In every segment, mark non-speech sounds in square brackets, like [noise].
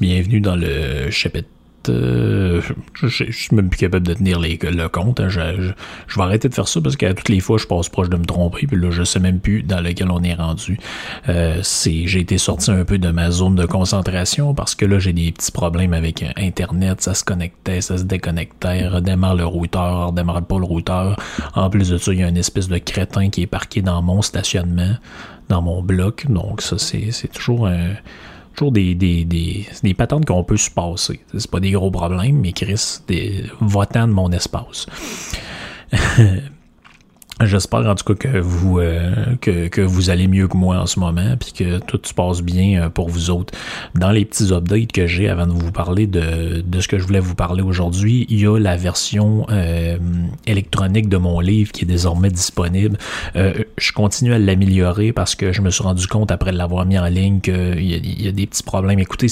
Bienvenue dans le chapitre. euh, je, je- je suis même plus capable de tenir les, le compte. hein. Je, je- je vais arrêter de faire ça parce qu'à toutes les fois, je passe proche de me tromper. Puis là, je sais même plus dans lequel on est rendu. Euh, j'ai été sorti un peu de ma zone de concentration parce que là, j'ai des petits problèmes avec euh, Internet. Ça se connectait, ça se déconnectait, redémarre le routeur, redémarre pas le routeur. En plus de ça, il y a une espèce de crétin qui est parqué dans mon stationnement, dans mon bloc. Donc ça, c'est, c'est toujours un toujours des, des, des, des patterns qu'on peut se passer. C'est pas des gros problèmes, mais Chris, des votants de mon espace. [laughs] J'espère en tout cas que vous euh, que, que vous allez mieux que moi en ce moment, puis que tout se passe bien euh, pour vous autres. Dans les petits updates que j'ai avant de vous parler de, de ce que je voulais vous parler aujourd'hui, il y a la version euh, électronique de mon livre qui est désormais disponible. Euh, je continue à l'améliorer parce que je me suis rendu compte après l'avoir mis en ligne qu'il y, y a des petits problèmes. Écoutez,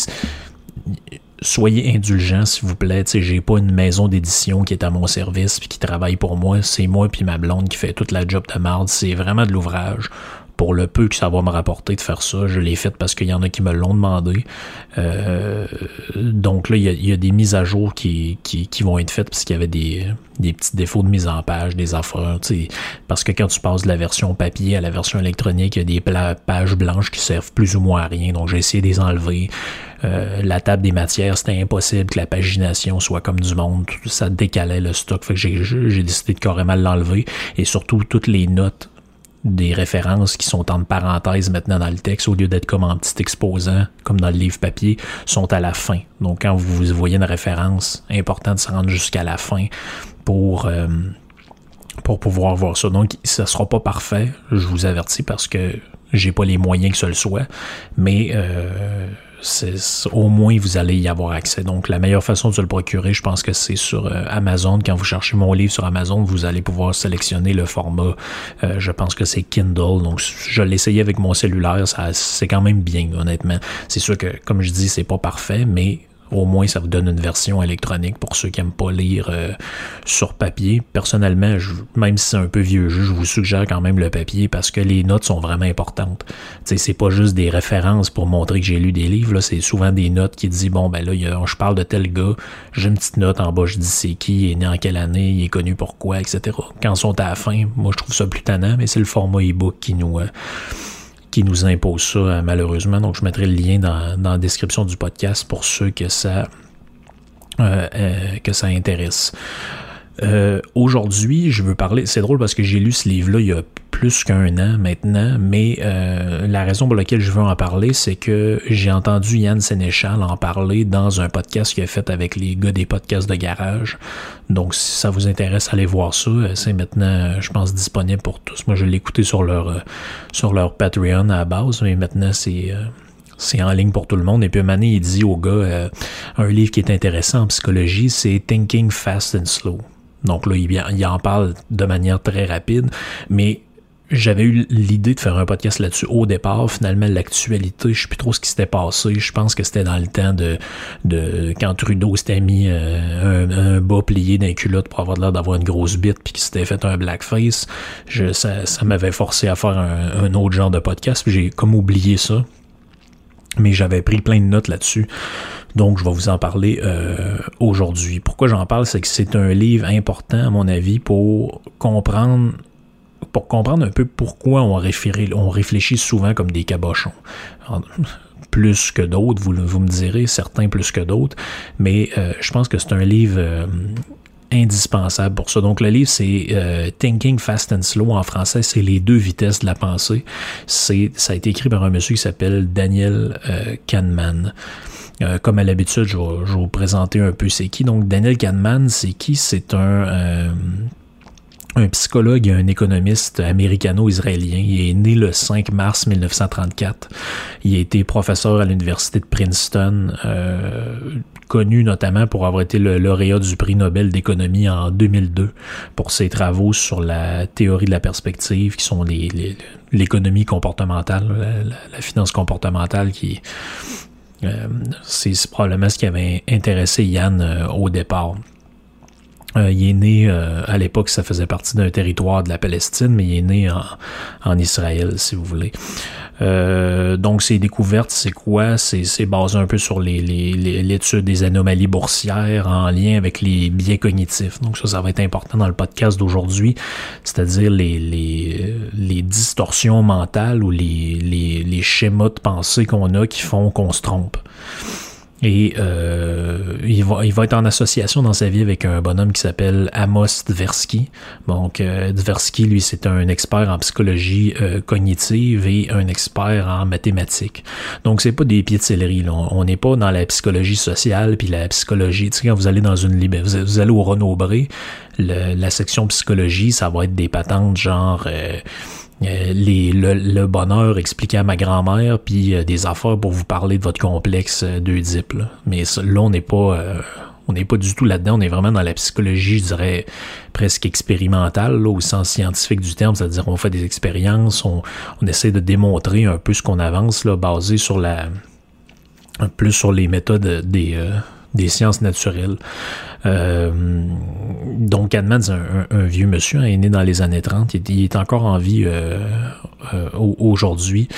soyez indulgents, s'il vous plaît. Tu sais, j'ai pas une maison d'édition qui est à mon service puis qui travaille pour moi. C'est moi puis ma blonde qui fait toute la job de marde. C'est vraiment de l'ouvrage. Pour le peu que ça va me rapporter de faire ça, je l'ai fait parce qu'il y en a qui me l'ont demandé. Euh, donc là, il y, a, des mises à jour qui, vont être faites parce qu'il y avait des, petits défauts de mise en page, des affaires. Parce que quand tu passes de la version papier à la version électronique, il y a des pages blanches qui servent plus ou moins à rien. Donc j'ai essayé de les enlever. Euh, la table des matières, c'était impossible que la pagination soit comme du monde. Ça décalait le stock. Fait que j'ai décidé de carrément l'enlever. Et surtout, toutes les notes des références qui sont en parenthèses maintenant dans le texte, au lieu d'être comme en petit exposant, comme dans le livre papier, sont à la fin. Donc quand vous voyez une référence, important de se rendre jusqu'à la fin pour... euh, pour pouvoir voir ça. Donc, ça sera pas parfait, je vous avertis, parce que j'ai pas les moyens que ce le soit, mais euh, au moins vous allez y avoir accès. Donc, la meilleure façon de se le procurer, je pense que c'est sur euh, Amazon. Quand vous cherchez mon livre sur Amazon, vous allez pouvoir sélectionner le format. euh, je pense que c'est Kindle. Donc, je l'ai essayé avec mon cellulaire, ça, c'est quand même bien, honnêtement. C'est sûr que, comme je dis, c'est pas parfait, mais au moins, ça vous donne une version électronique pour ceux qui aiment pas lire euh, sur papier. Personnellement, je- même si c'est un peu vieux jeu, je vous suggère quand même le papier parce que les notes sont vraiment importantes. C'est pas juste des références pour montrer que j'ai lu des livres, c'est souvent des notes qui disent bon ben là, je parle de tel gars, j'ai une petite note en bas, je dis c'est qui, il est né en quelle année, il est connu pourquoi, etc. Quand ils sont à la fin, moi je trouve ça plus tannant, mais c'est le format e-book qui nous euh, qui nous impose ça euh, malheureusement. Donc je mettrai le lien dans, dans la description du podcast pour ceux que ça euh, euh, que ça intéresse. Euh, Aujourd'hui, je veux parler. C'est drôle parce que j'ai lu ce livre-là il y a plus qu'un an maintenant, mais euh, la raison pour laquelle je veux en parler, c'est que j'ai entendu Yann Sénéchal en parler dans un podcast qu'il a fait avec les gars des podcasts de garage. Donc, si ça vous intéresse, allez voir ça. Euh, C'est maintenant, je pense, disponible pour tous. Moi, je l'ai écouté sur leur euh, sur leur Patreon à la base, mais maintenant c'est euh, c'est en ligne pour tout le monde. Et puis, Mané, il dit au gars, euh, un livre qui est intéressant en psychologie, c'est Thinking Fast and Slow. Donc là, il, en parle de manière très rapide, mais j'avais eu l'idée de faire un podcast là-dessus au départ. Finalement, l'actualité, je sais plus trop ce qui s'était passé. Je pense que c'était dans le temps de, quand Trudeau s'était mis euh, un, bas plié d'un culotte pour avoir l'air d'avoir une grosse bite puis qu'il s'était fait un blackface. Ça m'avait forcé à faire un, un autre genre de podcast. J'ai comme oublié ça. Mais j'avais pris plein de notes là-dessus. Donc, je vais vous en parler euh, aujourd'hui. Pourquoi j'en parle, c'est que c'est un livre important, à mon avis, pour comprendre pour comprendre un peu pourquoi on, réfléchit souvent comme des cabochons. plus que d'autres, vous, vous, me direz, certains plus que d'autres, mais euh, je pense que c'est un livre euh, indispensable pour ça. Donc le livre, c'est euh, Thinking Fast and Slow en français, c'est les deux vitesses de la pensée. C'est, ça a été écrit par un monsieur qui s'appelle Daniel Kahneman. comme à l'habitude, je vais, vous présenter un peu c'est qui. Donc Daniel Kahneman, c'est qui? C'est un un psychologue et un économiste américano-israélien. Il est né le 5 mars 1934. Il a été professeur à l'université de Princeton, euh, connu notamment pour avoir été le lauréat du prix Nobel d'économie en 2002 pour ses travaux sur la théorie de la perspective, qui sont l'économie comportementale, la, finance comportementale, qui euh, c'est probablement ce qui avait intéressé Yann euh, au départ. Euh, il est né, euh, à l'époque, ça faisait partie d'un territoire de la Palestine, mais il est né en, Israël, si vous voulez. Euh, donc, ses découvertes, c'est quoi? C'est basé un peu sur l'étude les, des anomalies boursières en lien avec les biais cognitifs. Donc, ça, ça va être important dans le podcast d'aujourd'hui, c'est-à-dire les, les, les, distorsions mentales ou les, les, les schémas de pensée qu'on a qui font qu'on se trompe. Et euh, il, va, il va être en association dans sa vie avec un bonhomme qui s'appelle Amos Tversky. Donc, euh, Tversky, lui, c'est un expert en psychologie euh, cognitive et un expert en mathématiques. Donc, c'est pas des pieds de céleri. Là. On n'est pas dans la psychologie sociale puis la psychologie. Tu sais, quand vous allez dans une vous, vous allez au Renaud-Bré, la section psychologie, ça va être des patentes genre euh, les, le, bonheur expliqué à ma grand-mère, puis euh, des affaires pour vous parler de votre complexe euh, d'Oedipe. Mais là, on n'est pas, on n'est pas du tout là-dedans. On est vraiment dans la psychologie, je dirais, presque expérimentale, au sens scientifique du terme. C'est-à-dire, on fait des expériences, on, on essaie de démontrer un peu ce qu'on avance, là, basé sur la, plus sur les méthodes des des sciences naturelles. Euh, donc Kahneman, c'est un, vieux monsieur, hein, il est né dans les années 30, il, est encore en vie euh, euh, aujourd'hui.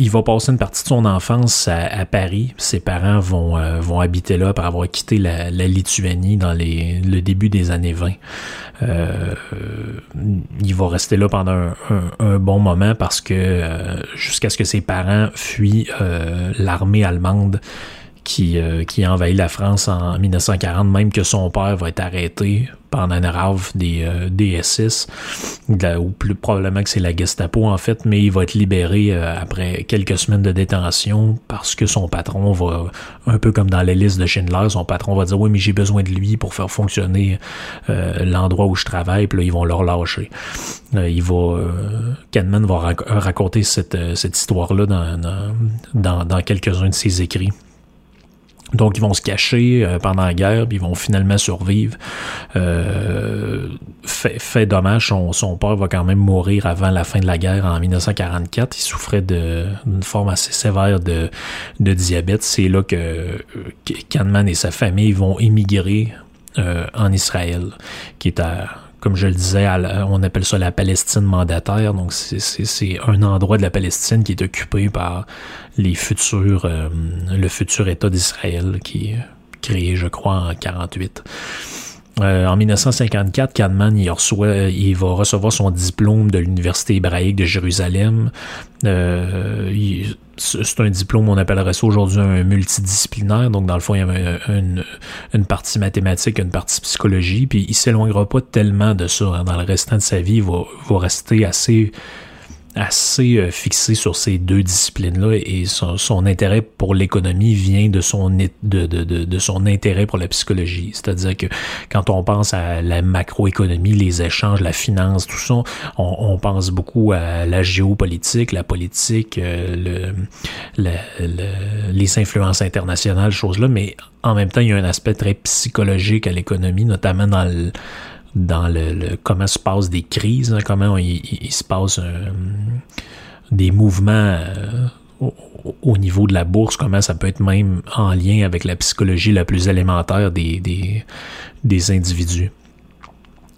Il va passer une partie de son enfance à, Paris. Ses parents vont, vont habiter là par avoir quitté la, Lituanie dans les, le début des années 20. Euh, il va rester là pendant un, bon moment parce que euh, jusqu'à ce que ses parents fuient euh, l'armée allemande qui, qui envahit la France en 1940, même que son père va être arrêté pendant un rave des, euh, des S6, ou plus probablement que c'est la Gestapo en fait, mais il va être libéré euh, après quelques semaines de détention parce que son patron va, un peu comme dans les listes de Schindler, son patron va dire oui mais j'ai besoin de lui pour faire fonctionner euh, l'endroit où je travaille, puis là ils vont le relâcher. il va, Kahneman va raconter cette, cette histoire-là dans, dans, dans quelques-uns de ses écrits. Donc ils vont se cacher euh, pendant la guerre, puis ils vont finalement survivre. Euh, fait, dommage, son, son, père va quand même mourir avant la fin de la guerre en 1944. Il souffrait d'une forme assez sévère de, de diabète. C'est là que Kahneman et sa famille vont émigrer euh, en Israël, qui est à comme je le disais, on appelle ça la Palestine mandataire. Donc, c'est un endroit de la Palestine qui est occupé par les futurs, euh, le futur État d'Israël qui est créé, je crois, en 48. Euh, en 1954, Kahneman il, reçoit, il va recevoir son diplôme de l'Université hébraïque de Jérusalem. Euh, c'est un diplôme, on appellerait ça aujourd'hui un multidisciplinaire. Donc, dans le fond, il y avait une, une partie mathématique, une partie psychologie. Puis, il s'éloignera pas tellement de ça. Hein. Dans le restant de sa vie, il va, va rester assez assez euh, fixé sur ces deux disciplines-là et son, intérêt pour l'économie vient de son, de, de, de, son intérêt pour la psychologie. C'est-à-dire que quand on pense à la macroéconomie, les échanges, la finance, tout ça, on, pense beaucoup à la géopolitique, la politique, euh, le, les influences internationales, choses-là, mais en même temps, il y a un aspect très psychologique à l'économie, notamment dans le dans le, comment se passent des crises, hein, comment il, se passe euh, des mouvements euh, au, niveau de la bourse, comment ça peut être même en lien avec la psychologie la plus élémentaire des, des, des individus.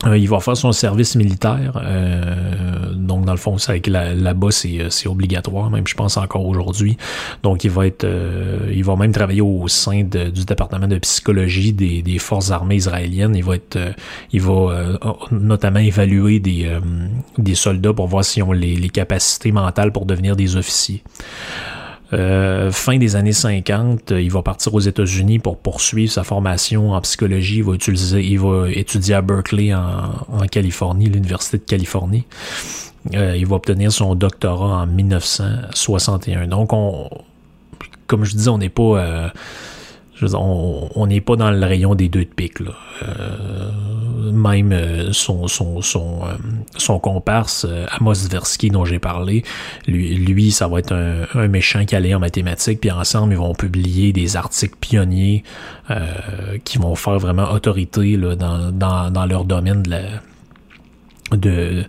Euh, il va faire son service militaire. Euh, donc, dans le fond, c'est là-bas, c'est, c'est obligatoire, même je pense encore aujourd'hui. Donc, il va être euh, il va même travailler au sein du département de psychologie des, des forces armées israéliennes. Il va être il va notamment évaluer des, des soldats pour voir s'ils ont les, les capacités mentales pour devenir des officiers. Euh, fin des années 50, euh, il va partir aux États-Unis pour poursuivre sa formation en psychologie. Il va, étudier à Berkeley en, Californie, l'Université de Californie. Euh, il va obtenir son doctorat en 1961. Donc, on, comme je disais, on n'est pas on pas dans le rayon des deux de pique. Là. Même euh, son, son, son, euh, son comparse, Amos Tversky, dont j'ai parlé, lui, lui, ça va être un, méchant calé en mathématiques, puis ensemble, ils vont publier des articles pionniers qui vont faire vraiment autorité là, dans, dans, dans leur domaine de la de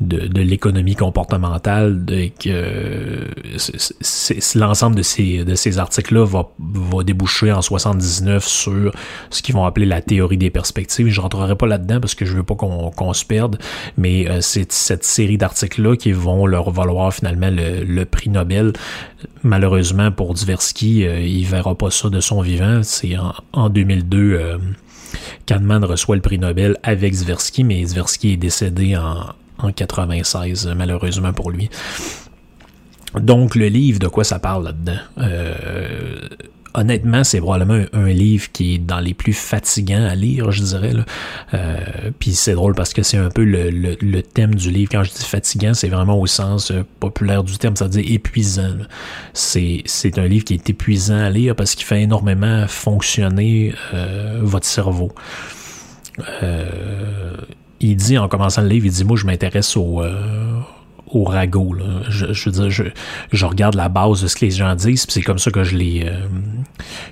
de, l'économie comportementale, de, que l'ensemble de ces, de ces articles-là va, va déboucher en 79 sur ce qu'ils vont appeler la théorie des perspectives. Je rentrerai pas là-dedans parce que je veux pas qu'on, qu'on se perde, mais euh, c'est cette série d'articles-là qui vont leur valoir finalement le, prix Nobel. Malheureusement pour Tversky, euh, il verra pas ça de son vivant. C'est en, en 2002. Euh, Kahneman reçoit le prix Nobel avec Tversky, mais Tversky est décédé en, en 96, malheureusement pour lui. Donc, le livre, de quoi ça parle là-dedans? Euh, honnêtement, c'est probablement un, livre qui est dans les plus fatigants à lire, je dirais. Euh, Puis c'est drôle parce que c'est un peu le, thème du livre. Quand je dis fatigant, c'est vraiment au sens euh, populaire du terme, c'est-à-dire épuisant. C'est, un livre qui est épuisant à lire parce qu'il fait énormément fonctionner votre cerveau. Euh, il dit en commençant le livre, il dit moi je m'intéresse au euh, au ragot. Je, veux dire, je, je, regarde la base de ce que les gens disent, puis c'est comme ça que je les euh,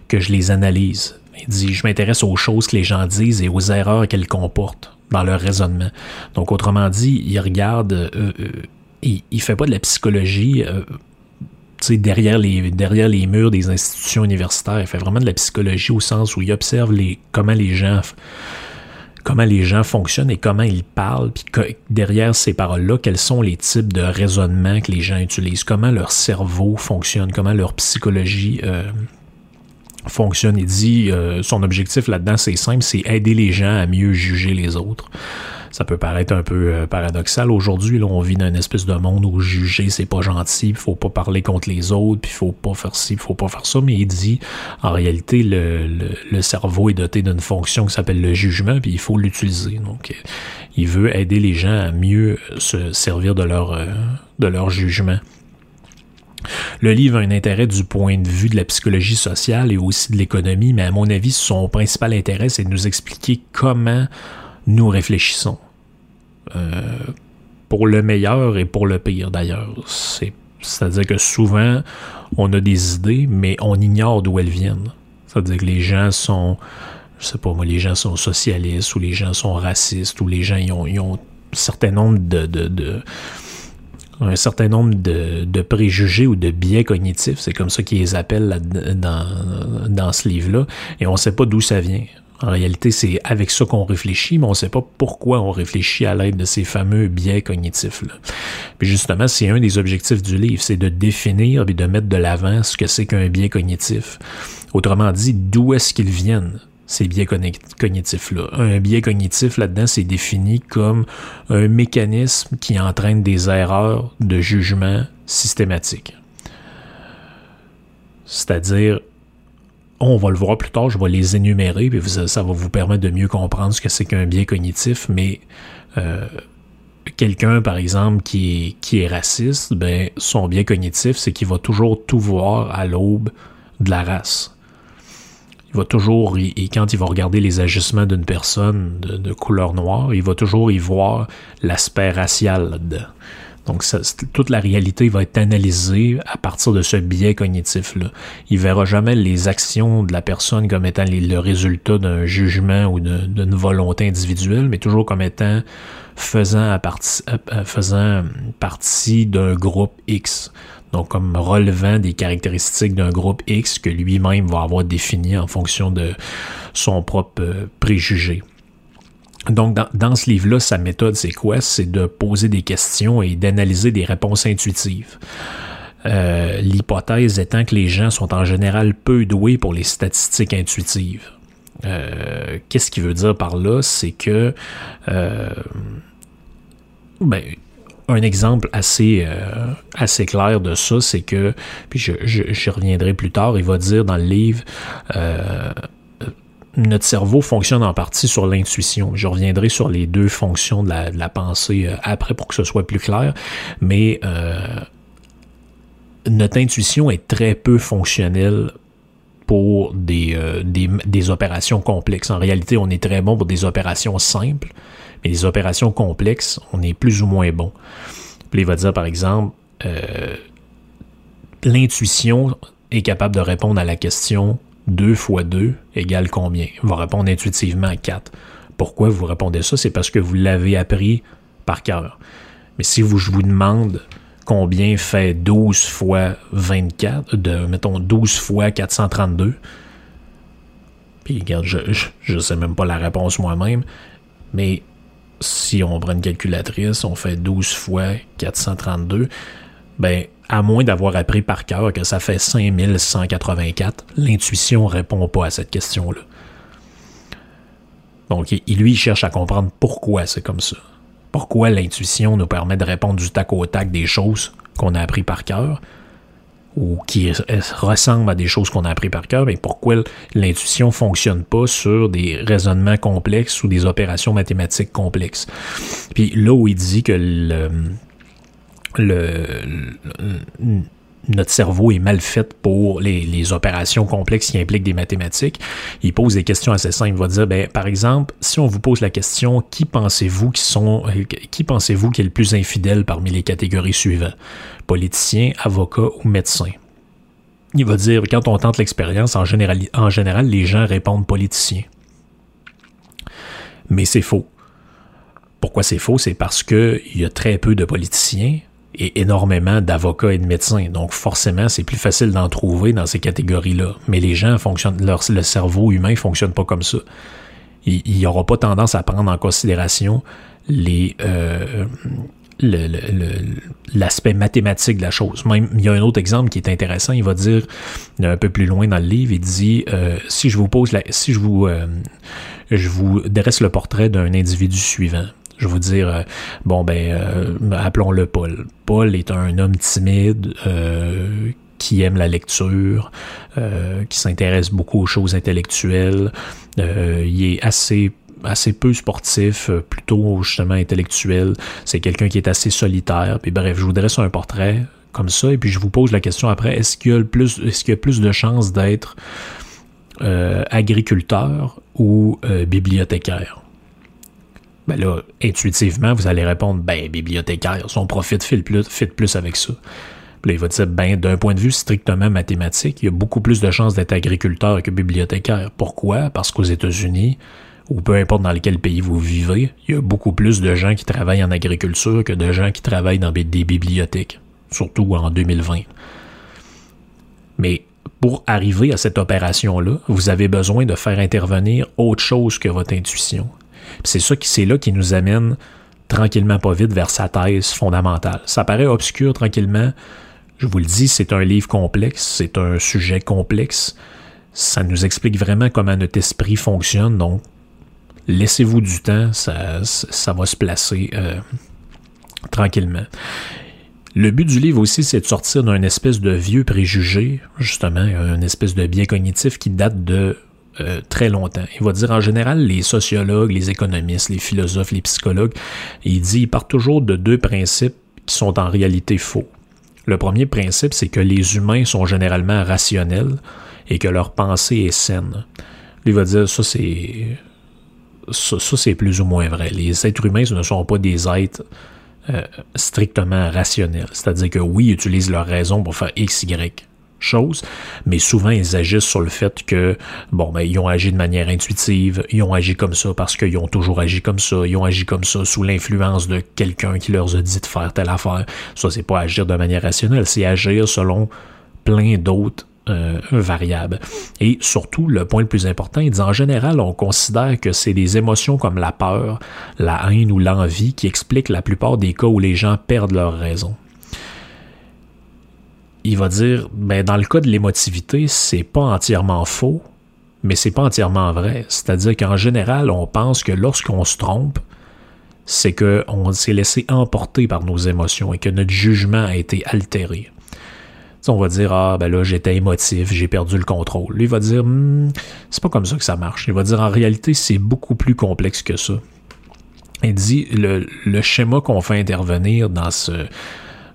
que je les analyse. Il dit je m'intéresse aux choses que les gens disent et aux erreurs qu'elles comportent dans leur raisonnement. Donc autrement dit, il regarde, euh, euh il, il fait pas de la psychologie. derrière les, derrière les murs des institutions universitaires. Il fait vraiment de la psychologie au sens où il observe les, comment les gens comment les gens fonctionnent et comment ils parlent, puis derrière ces paroles-là, quels sont les types de raisonnements que les gens utilisent, comment leur cerveau fonctionne, comment leur psychologie euh, fonctionne. Il dit, euh, son objectif là-dedans, c'est simple, c'est aider les gens à mieux juger les autres ça peut paraître un peu euh, paradoxal. Aujourd'hui, on vit dans une espèce de monde où juger, c'est pas gentil, il faut pas parler contre les autres, puis faut pas faire ci, faut pas faire ça. Mais il dit, en réalité, le, le, cerveau est doté d'une fonction qui s'appelle le jugement, puis il faut l'utiliser. Donc, euh, il veut aider les gens à mieux se servir de leur, euh, de leur jugement. Le livre a un intérêt du point de vue de la psychologie sociale et aussi de l'économie, mais à mon avis, son principal intérêt, c'est de nous expliquer comment nous réfléchissons. Euh, pour le meilleur et pour le pire d'ailleurs. C'est, c'est-à-dire que souvent, on a des idées, mais on ignore d'où elles viennent. C'est-à-dire que les gens sont, je sais pas moi, les gens sont socialistes, ou les gens sont racistes, ou les gens ont, un certain nombre de, préjugés ou de biais cognitifs, c'est comme ça qu'ils les appellent dans, dans ce livre-là, et on ne sait pas d'où ça vient. En réalité, c'est avec ça qu'on réfléchit, mais on ne sait pas pourquoi on réfléchit à l'aide de ces fameux biais cognitifs-là. Puis justement, c'est un des objectifs du livre, c'est de définir et de mettre de l'avant ce que c'est qu'un biais cognitif. Autrement dit, d'où est-ce qu'ils viennent ces biais cognitifs-là? Un biais cognitif, là-dedans, c'est défini comme un mécanisme qui entraîne des erreurs de jugement systématiques. C'est-à-dire, on va le voir plus tard, je vais les énumérer, puis ça va vous permettre de mieux comprendre ce que c'est qu'un biais cognitif, mais euh, quelqu'un, par exemple, qui est, raciste, ben, son biais cognitif, c'est qu'il va toujours tout voir à l'aube de la race. Il va toujours, et quand il va regarder les ajustements d'une personne de, couleur noire, il va toujours y voir l'aspect racial. Donc, toute la réalité va être analysée à partir de ce biais cognitif-là. Il verra jamais les actions de la personne comme étant le résultat d'un jugement ou d'une volonté individuelle, mais toujours comme étant faisant, faisant partie d'un groupe X. Donc, comme relevant des caractéristiques d'un groupe X que lui-même va avoir défini en fonction de son propre euh, préjugé. Donc, dans, ce livre-là, sa méthode, c'est quoi? C'est de poser des questions et d'analyser des réponses intuitives. Euh, L'hypothèse étant que les gens sont en général peu doués pour les statistiques intuitives. Euh, Qu'est-ce qu'il veut dire par là? C'est que euh, ben, un exemple assez, assez clair de ça, c'est que, puis je, reviendrai plus tard, il va dire dans le livre, notre cerveau fonctionne en partie sur l'intuition. Je reviendrai sur les deux fonctions de la, pensée euh, après pour que ce soit plus clair, mais euh, notre intuition est très peu fonctionnelle pour des, euh, des, des, opérations complexes. En réalité, on est très bon pour des opérations simples, mais les opérations complexes, on est plus ou moins bon. Il va dire, par exemple, l'intuition est capable de répondre à la question 2 fois 2 égale combien? Il va répondre intuitivement à 4. Pourquoi vous répondez ça? C'est parce que vous l'avez appris par cœur. Mais si je vous demande combien fait 12 fois 24, de, mettons 12 fois 432, puis regarde, je ne sais même pas la réponse moi-même, mais si on prend une calculatrice, on fait 12 fois 432, ben, à moins d'avoir appris par cœur que ça fait 5184, l'intuition répond pas à cette question-là. Donc, lui, il cherche à comprendre pourquoi c'est comme ça. Pourquoi l'intuition nous permet de répondre du tac au tac des choses qu'on a appris par cœur, ou qui ressemblent à des choses qu'on a appris par cœur, mais pourquoi l'intuition fonctionne pas sur des raisonnements complexes ou des opérations mathématiques complexes. Puis là où il dit que le, le, notre cerveau est mal fait pour les, les, opérations complexes qui impliquent des mathématiques. Il pose des questions assez simples. Il va dire, ben, par exemple, si on vous pose la question, qui pensez-vous qui sont, qui pensez-vous qui est le plus infidèle parmi les catégories suivantes? Politicien, avocat ou médecin? Il va dire, quand on tente l'expérience, en général, en général, les gens répondent politicien. Mais c'est faux. Pourquoi c'est faux? C'est parce qu'il y a très peu de politiciens et énormément d'avocats et de médecins. Donc forcément, c'est plus facile d'en trouver dans ces catégories-là. Mais les gens fonctionnent, leur, le cerveau humain fonctionne pas comme ça. Il n'y aura pas tendance à prendre en considération euh, l'aspect mathématique de la chose. Même, il y a un autre exemple qui est intéressant. Il va dire un peu plus loin dans le livre, il dit euh, si je vous pose la, si je vous euh, je vous dresse le portrait d'un individu suivant. Je vais vous dire, euh, bon, ben, euh, appelons-le Paul. Paul est un homme timide euh, qui aime la lecture, qui s'intéresse beaucoup aux choses intellectuelles. il est assez peu sportif, plutôt justement intellectuel. C'est quelqu'un qui est assez solitaire. Puis bref, je vous dresse un portrait comme ça, et puis je vous pose la question après est-ce qu'il y a plus, est-ce qu'il y a plus de chances d'être agriculteur ou bibliothécaire? Ben là, intuitivement, vous allez répondre, ben, bibliothécaire, son profit fit plus, plus avec ça. Là, il va dire, ben, d'un point de vue strictement mathématique, il y a beaucoup plus de chances d'être agriculteur que bibliothécaire. Pourquoi? Parce qu'aux États-Unis, ou peu importe dans quel pays vous vivez, il y a beaucoup plus de gens qui travaillent en agriculture que de gens qui travaillent dans des bibliothèques, surtout en 2020. Mais pour arriver à cette opération-là, vous avez besoin de faire intervenir autre chose que votre intuition. C'est ça qui c'est là qui nous amène tranquillement pas vite vers sa thèse fondamentale. Ça paraît obscur tranquillement. Je vous le dis, c'est un livre complexe, c'est un sujet complexe. Ça nous explique vraiment comment notre esprit fonctionne. Donc, laissez-vous du temps, ça, ça va se placer euh, tranquillement. Le but du livre aussi, c'est de sortir d'un espèce de vieux préjugé, justement, un espèce de biais cognitif qui date de euh, très longtemps. Il va dire en général, les sociologues, les économistes, les philosophes, les psychologues, il dit, ils partent toujours de deux principes qui sont en réalité faux. Le premier principe, c'est que les humains sont généralement rationnels et que leur pensée est saine. Il va dire, ça c'est ça, c'est plus ou moins vrai. Les êtres humains ce ne sont pas des êtres euh, strictement rationnels. C'est-à-dire que oui, ils utilisent leur raison pour faire X, Y chose, mais souvent ils agissent sur le fait que, bon, ben, ils ont agi de manière intuitive, ils ont agi comme ça parce qu'ils ont toujours agi comme ça, ils ont agi comme ça sous l'influence de quelqu'un qui leur a dit de faire telle affaire. Ça, c'est pas agir de manière rationnelle, c'est agir selon plein d'autres euh, variables. Et surtout, le point le plus important, il dit en général, on considère que c'est des émotions comme la peur, la haine ou l'envie qui expliquent la plupart des cas où les gens perdent leur raison. Il va dire, ben, dans le cas de l'émotivité, c'est pas entièrement faux, mais c'est pas entièrement vrai. C'est-à-dire qu'en général, on pense que lorsqu'on se trompe, c'est qu'on s'est laissé emporter par nos émotions et que notre jugement a été altéré. on va dire Ah, ben là, j'étais émotif, j'ai perdu le contrôle. Lui, il va dire hmm, C'est pas comme ça que ça marche. Il va dire En réalité, c'est beaucoup plus complexe que ça. Il dit Le, le schéma qu'on fait intervenir dans ce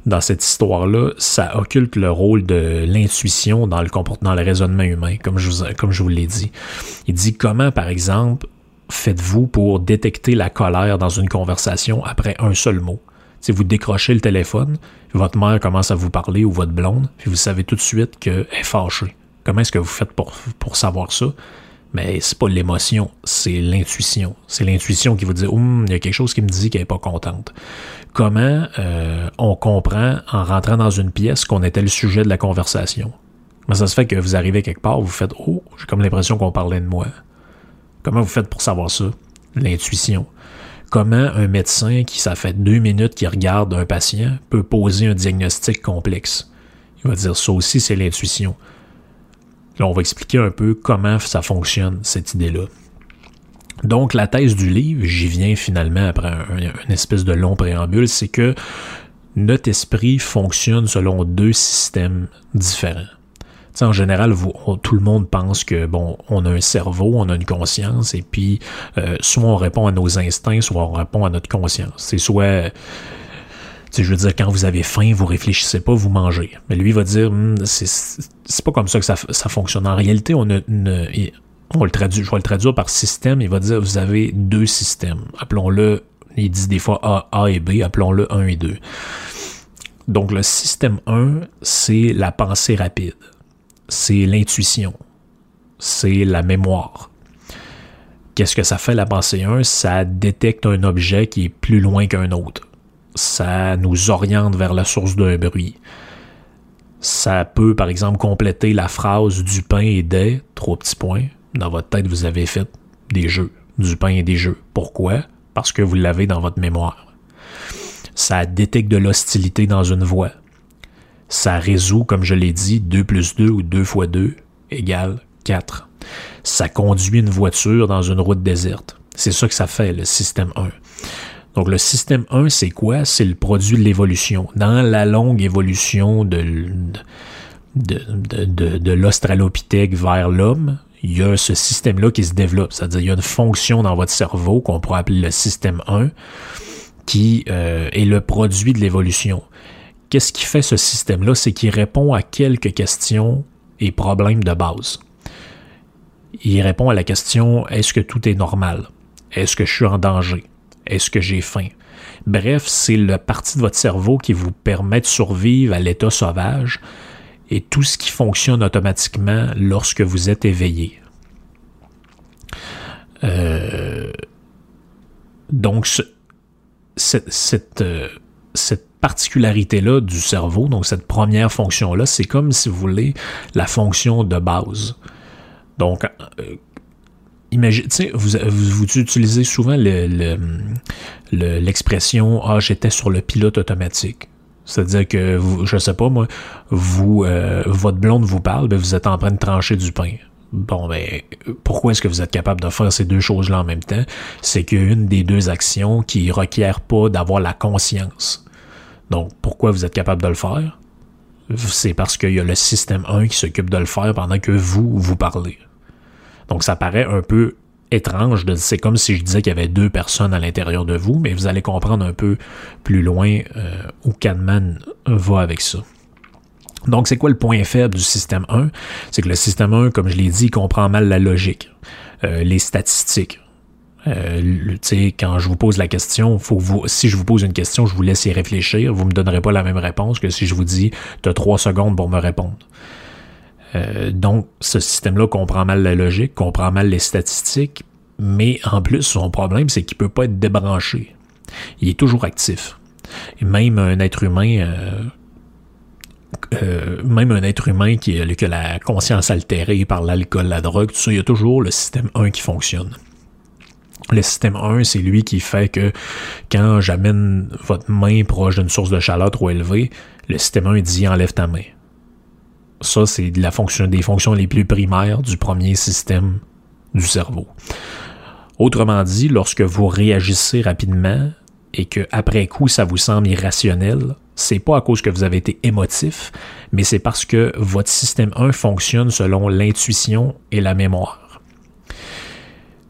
dans cette histoire-là, ça occulte le rôle de l'intuition dans le comportement, dans le raisonnement humain, comme je vous, l'ai dit. Il dit comment, par exemple, faites-vous pour détecter la colère dans une conversation après un seul mot? Si vous décrochez le téléphone, votre mère commence à vous parler ou votre blonde, puis vous savez tout de suite qu'elle est fâchée. Comment est-ce que vous faites pour, pour savoir ça? Mais c'est pas l'émotion, c'est l'intuition. C'est l'intuition qui vous dit, hum, il y a quelque chose qui me dit qu'elle est pas contente. Comment euh, on comprend en rentrant dans une pièce qu'on était le sujet de la conversation? Mais ça se fait que vous arrivez quelque part, vous faites, oh, j'ai comme l'impression qu'on parlait de moi. Comment vous faites pour savoir ça? L'intuition. Comment un médecin qui, ça fait deux minutes qu'il regarde un patient, peut poser un diagnostic complexe? Il va dire ça aussi, c'est l'intuition. Là, on va expliquer un peu comment ça fonctionne, cette idée-là. Donc, la thèse du livre, j'y viens finalement après un, une espèce de long préambule, c'est que notre esprit fonctionne selon deux systèmes différents en général, tout le monde pense que bon, on a un cerveau, on a une conscience, et puis euh, soit on répond à nos instincts, soit on répond à notre conscience. C'est soit je veux dire, quand vous avez faim, vous réfléchissez pas, vous mangez. Mais lui va dire, hmm, c'est pas comme ça que ça, fonctionne. En réalité, on a le traduit, je vais le traduire par système. Il va dire, vous avez deux systèmes. Appelons-le, il dit des fois A, A et B, appelons-le 1 et 2. Donc, le système 1, c'est la pensée rapide c'est l'intuition, c'est la mémoire. Qu'est-ce que ça fait la pensée 1? Ça détecte un objet qui est plus loin qu'un autre. Ça nous oriente vers la source d'un bruit. Ça peut, par exemple, compléter la phrase du pain et des, trois petits points. Dans votre tête, vous avez fait des jeux, du pain et des jeux. Pourquoi? Parce que vous l'avez dans votre mémoire. Ça détecte de l'hostilité dans une voix ça résout, comme je l'ai dit, 2 plus 2 ou 2 fois 2 égale 4. Ça conduit une voiture dans une route déserte. C'est ça que ça fait, le système 1. Donc le système 1, c'est quoi? C'est le produit de l'évolution. Dans la longue évolution de, de, l'Australopithèque vers l'homme, il y a ce système-là qui se développe. C'est-à-dire il y a une fonction dans votre cerveau qu'on pourrait appeler le système 1 qui euh, est le produit de l'évolution qu'est-ce qui fait ce système-là? C'est qu'il répond à quelques questions et problèmes de base. Il répond à la question est-ce que tout est normal? Est-ce que je suis en danger? Est-ce que j'ai faim? Bref, c'est la partie de votre cerveau qui vous permet de survivre à l'état sauvage et tout ce qui fonctionne automatiquement lorsque vous êtes éveillé. Euh, donc, cette, euh, cette particularité-là du cerveau, donc cette première fonction-là, c'est comme si vous voulez la fonction de base. Donc, euh, imagine, vous, vous, utilisez souvent l'expression le, Ah, j'étais sur le pilote automatique. C'est-à-dire que, vous, je sais pas moi, vous, euh, votre blonde vous parle, ben vous êtes en train de trancher du pain. Bon, ben, pourquoi est-ce que vous êtes capable de faire ces deux choses-là en même temps? C'est qu'il y a une des deux actions qui requiert pas d'avoir la conscience. Donc, pourquoi vous êtes capable de le faire? C'est parce qu'il y a le système 1 qui s'occupe de le faire pendant que vous, vous parlez. Donc, ça paraît un peu étrange. C'est comme si je disais qu'il y avait deux personnes à l'intérieur de vous, mais vous allez comprendre un peu plus loin euh, où Kahneman va avec ça. Donc, c'est quoi le point faible du système 1? C'est que le système 1, comme je l'ai dit, comprend mal la logique, euh, les statistiques, euh, quand je vous pose la question, si je vous pose une question, je vous laisse y réfléchir. Vous me donnerez pas la même réponse que si je vous dis, tu as trois secondes pour me répondre. Euh, donc, ce système-là comprend mal la logique, comprend mal les statistiques, mais en plus, son problème, c'est qu'il peut pas être débranché. Il est toujours actif. Même un être humain, euh, euh, même un être humain qui a que la conscience altérée par l'alcool, la drogue, tout ça, il y a toujours le système 1 qui fonctionne. Le système 1, c'est lui qui fait que quand j'amène votre main proche d'une source de chaleur trop élevée, le système 1 dit enlève ta main. Ça, c'est des fonctions les plus primaires du premier système du cerveau. Autrement dit, lorsque vous réagissez rapidement et que après coup ça vous semble irrationnel, c'est pas à cause que vous avez été émotif, mais c'est parce que votre système 1 fonctionne selon l'intuition et la mémoire.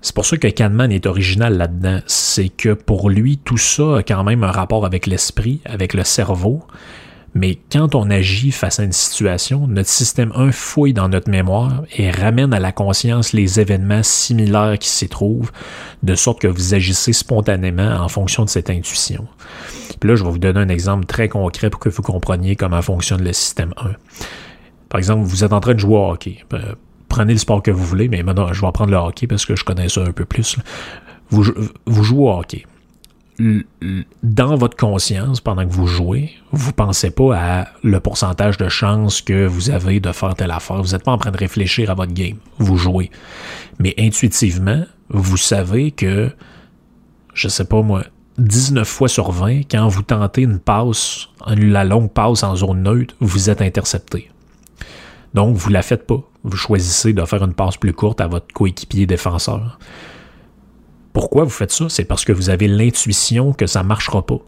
C'est pour ça que Kahneman est original là-dedans. C'est que pour lui, tout ça a quand même un rapport avec l'esprit, avec le cerveau, mais quand on agit face à une situation, notre système 1 fouille dans notre mémoire et ramène à la conscience les événements similaires qui s'y trouvent, de sorte que vous agissez spontanément en fonction de cette intuition. Là, je vais vous donner un exemple très concret pour que vous compreniez comment fonctionne le système 1. Par exemple, vous êtes en train de jouer au hockey. Euh, prenez le sport que vous voulez, mais maintenant, je vais prendre le hockey parce que je connais ça un peu plus. Vous jouez au hockey dans votre conscience, pendant que vous jouez, vous pensez pas à le pourcentage de chances que vous avez de faire telle affaire. Vous n'êtes pas en train de réfléchir à votre game. Vous jouez. Mais intuitivement, vous savez que, je sais pas moi, 19 fois sur 20, quand vous tentez une passe, la longue passe en zone neutre, vous êtes intercepté. Donc, vous la faites pas. Vous choisissez de faire une passe plus courte à votre coéquipier défenseur. Pourquoi vous faites ça? C'est parce que vous avez l'intuition que ça ne marchera pas.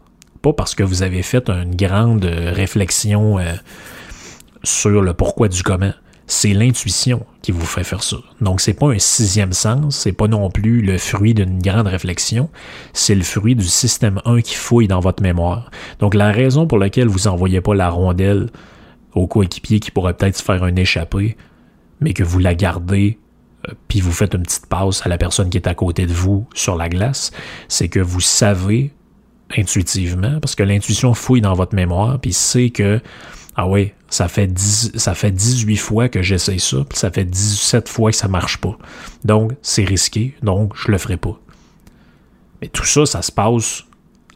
Pas parce que vous avez fait une grande réflexion euh, sur le pourquoi du comment. C'est l'intuition qui vous fait faire ça. Donc, c'est pas un sixième sens, c'est pas non plus le fruit d'une grande réflexion, c'est le fruit du système 1 qui fouille dans votre mémoire. Donc, la raison pour laquelle vous envoyez pas la rondelle au coéquipier qui pourrait peut-être faire un échappé, mais que vous la gardez puis vous faites une petite passe à la personne qui est à côté de vous sur la glace, c'est que vous savez intuitivement, parce que l'intuition fouille dans votre mémoire, puis sait que, ah oui, ça fait, 10, ça fait 18 fois que j'essaye ça, puis ça fait 17 fois que ça marche pas. Donc, c'est risqué, donc je le ferai pas. Mais tout ça, ça se passe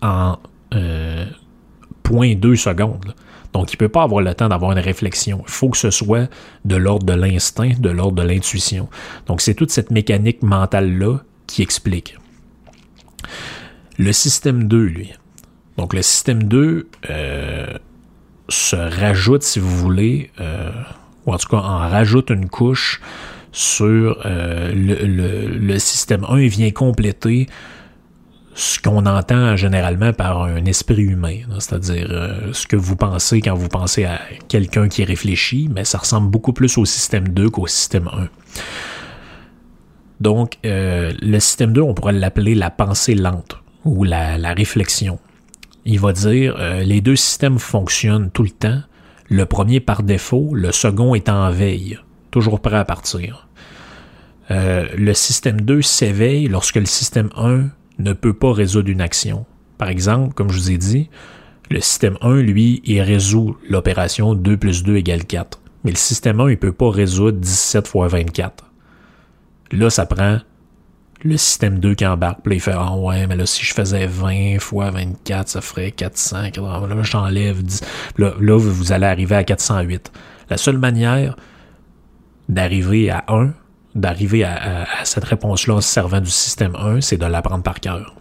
en euh, 0.2 secondes. Donc, il ne peut pas avoir le temps d'avoir une réflexion. Il faut que ce soit de l'ordre de l'instinct, de l'ordre de l'intuition. Donc, c'est toute cette mécanique mentale-là qui explique. Le système 2, lui. Donc, le système 2 euh, se rajoute, si vous voulez, euh, ou en tout cas en rajoute une couche sur euh, le, le, système 1 et vient compléter ce qu'on entend généralement par un esprit humain, c'est-à-dire euh, ce que vous pensez quand vous pensez à quelqu'un qui réfléchit, mais ça ressemble beaucoup plus au système 2 qu'au système 1. Donc, euh, le système 2, on pourrait l'appeler la pensée lente ou la, réflexion. Il va dire euh, les deux systèmes fonctionnent tout le temps. Le premier par défaut, le second est en veille, toujours prêt à partir. le système 2 s'éveille lorsque le système 1 ne peut pas résoudre une action. Par exemple, comme je vous ai dit, le système 1, lui, il résout l'opération 2 plus 2 égale 4. Mais le système 1, il ne peut pas résoudre 17 fois 24. Là, ça prend le système 2 qui embarque. Puis il fait Ah ouais, mais là, si je faisais 20 fois 24, ça ferait 400. Là, j'enlève 10. Là, là, vous allez arriver à 408. La seule manière d'arriver à 1, d'arriver à, cette réponse-là en se servant du système 1, c'est de l'apprendre par cœur.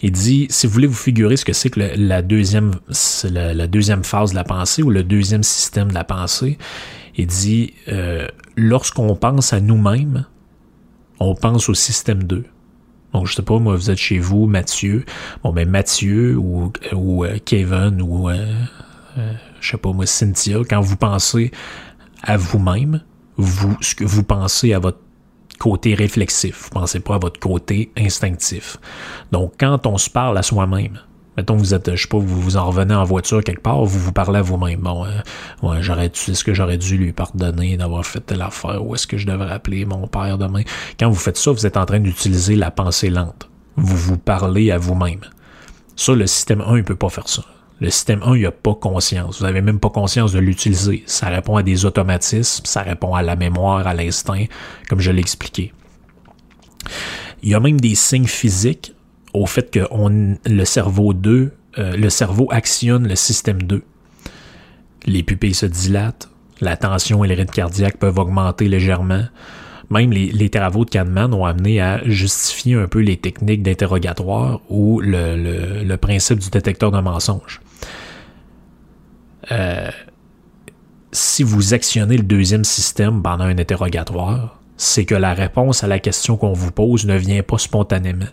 Il dit, si vous voulez vous figurer ce que c'est que la, deuxième, phase de la pensée ou le deuxième système de la pensée, il dit, euh, lorsqu'on pense à nous-mêmes, on pense au système 2. Donc, je sais pas, moi, vous êtes chez vous, Mathieu. Bon, ben, Mathieu ou, euh, Kevin ou, euh, je sais pas, moi, Cynthia, quand vous pensez à vous-même, vous, ce que vous pensez à votre côté réflexif, vous pensez pas à votre côté instinctif. Donc, quand on se parle à soi-même, mettons vous êtes, je sais pas, vous vous en revenez en voiture quelque part, vous vous parlez à vous-même. Bon, euh, ouais, j'aurais est-ce que j'aurais dû lui pardonner d'avoir fait telle affaire, ou est-ce que je devrais appeler mon père demain? Quand vous faites ça, vous êtes en train d'utiliser la pensée lente. Vous vous parlez à vous-même. Ça, le système 1, il peut pas faire ça. Le système 1, il a pas conscience. Vous n'avez même pas conscience de l'utiliser. Ça répond à des automatismes, ça répond à la mémoire, à l'instinct, comme je l'ai expliqué. Il y a même des signes physiques au fait que le cerveau 2, euh, le cerveau actionne le système 2. les pupilles se dilatent, la tension et le rythme cardiaque peuvent augmenter légèrement. Même les, travaux de Kahneman ont amené à justifier un peu les techniques d'interrogatoire ou le, principe du détecteur de mensonges. Euh, si vous actionnez le deuxième système pendant un interrogatoire, c'est que la réponse à la question qu'on vous pose ne vient pas spontanément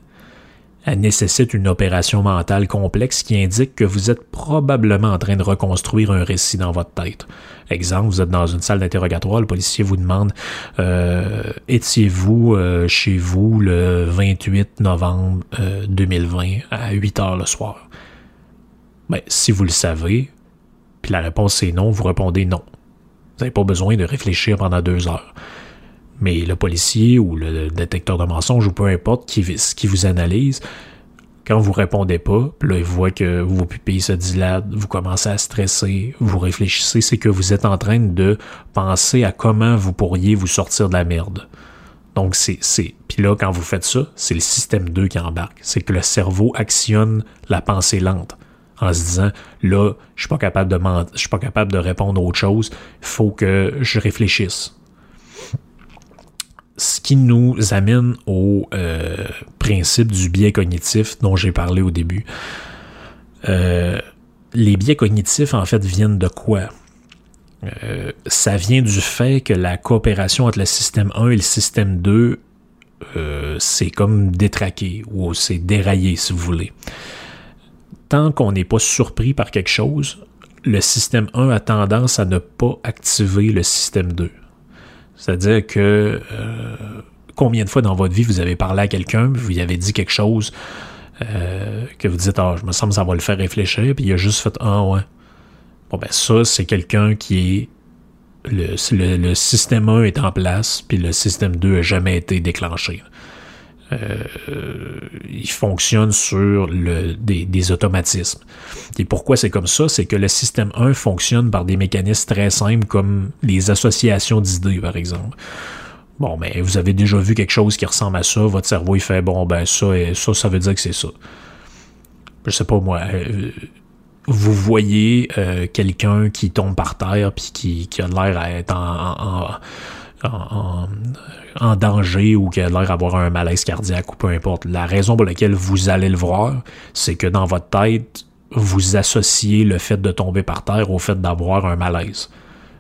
elle nécessite une opération mentale complexe qui indique que vous êtes probablement en train de reconstruire un récit dans votre tête. Exemple, vous êtes dans une salle d'interrogatoire, le policier vous demande euh, étiez-vous euh, chez vous le 28 novembre 2020 euh, à 8 heures le soir? Ben, si vous le savez, puis la réponse est non, vous répondez non. Vous n'avez pas besoin de réfléchir pendant deux heures. Mais le policier ou le détecteur de mensonges ou peu importe qui, qui vous analyse, quand vous répondez pas, là, il voit que vos pupilles se dilatent, vous commencez à stresser, vous réfléchissez, c'est que vous êtes en train de penser à comment vous pourriez vous sortir de la merde. Donc, c'est, c'est, puis là, quand vous faites ça, c'est le système 2 qui embarque. C'est que le cerveau actionne la pensée lente en se disant, là, je suis pas capable de je suis pas capable de répondre à autre chose, il faut que je réfléchisse ce qui nous amène au euh, principe du biais cognitif dont j'ai parlé au début. Euh, les biais cognitifs, en fait, viennent de quoi? Euh, ça vient du fait que la coopération entre le système 1 et le système 2, c'est comme détraqué ou c'est déraillé, si vous voulez. Tant qu'on n'est pas surpris par quelque chose, le système 1 a tendance à ne pas activer le système 2. C'est-à-dire que euh, combien de fois dans votre vie vous avez parlé à quelqu'un, vous lui avez dit quelque chose euh, que vous dites Ah, je me sens que ça va le faire réfléchir, puis il a juste fait Ah ouais. Bon ben ça, c'est quelqu'un qui est. Le, le, système 1 est en place, puis le système 2 n'a jamais été déclenché. Euh, il fonctionne sur des, automatismes. Et pourquoi c'est comme ça? C'est que le système 1 fonctionne par des mécanismes très simples comme les associations d'idées, par exemple. Bon, mais vous avez déjà vu quelque chose qui ressemble à ça, votre cerveau il fait bon ben ça et ça, ça veut dire que c'est ça. Je sais pas moi. Euh, vous voyez euh, quelqu'un qui tombe par terre puis qui, qui a l'air à être en danger ou qui a l'air d'avoir un malaise cardiaque ou peu importe. La raison pour laquelle vous allez le voir, c'est que dans votre tête, vous associez le fait de tomber par terre au fait d'avoir un malaise.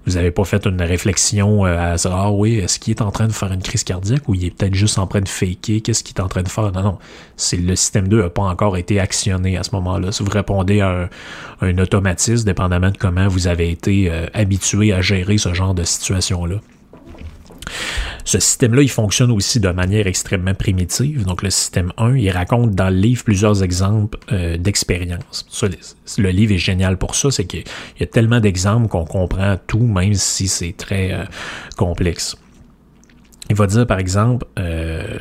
Vous n'avez pas fait une réflexion euh, à ah oui, est-ce qu'il est en train de faire une crise cardiaque ou il est peut-être juste en train de faker, qu'est-ce qu'il est en train de faire? Non, non. C'est le système 2 n'a pas encore été actionné à ce moment-là. Si vous répondez à un, automatisme, dépendamment de comment vous avez été euh, habitué à gérer ce genre de situation-là. Ce système-là, il fonctionne aussi de manière extrêmement primitive. Donc, le système 1, il raconte dans le livre plusieurs exemples euh, d'expériences. Le livre est génial pour ça, c'est qu'il y a tellement d'exemples qu'on comprend tout, même si c'est très euh, complexe. Il va dire, par exemple, euh,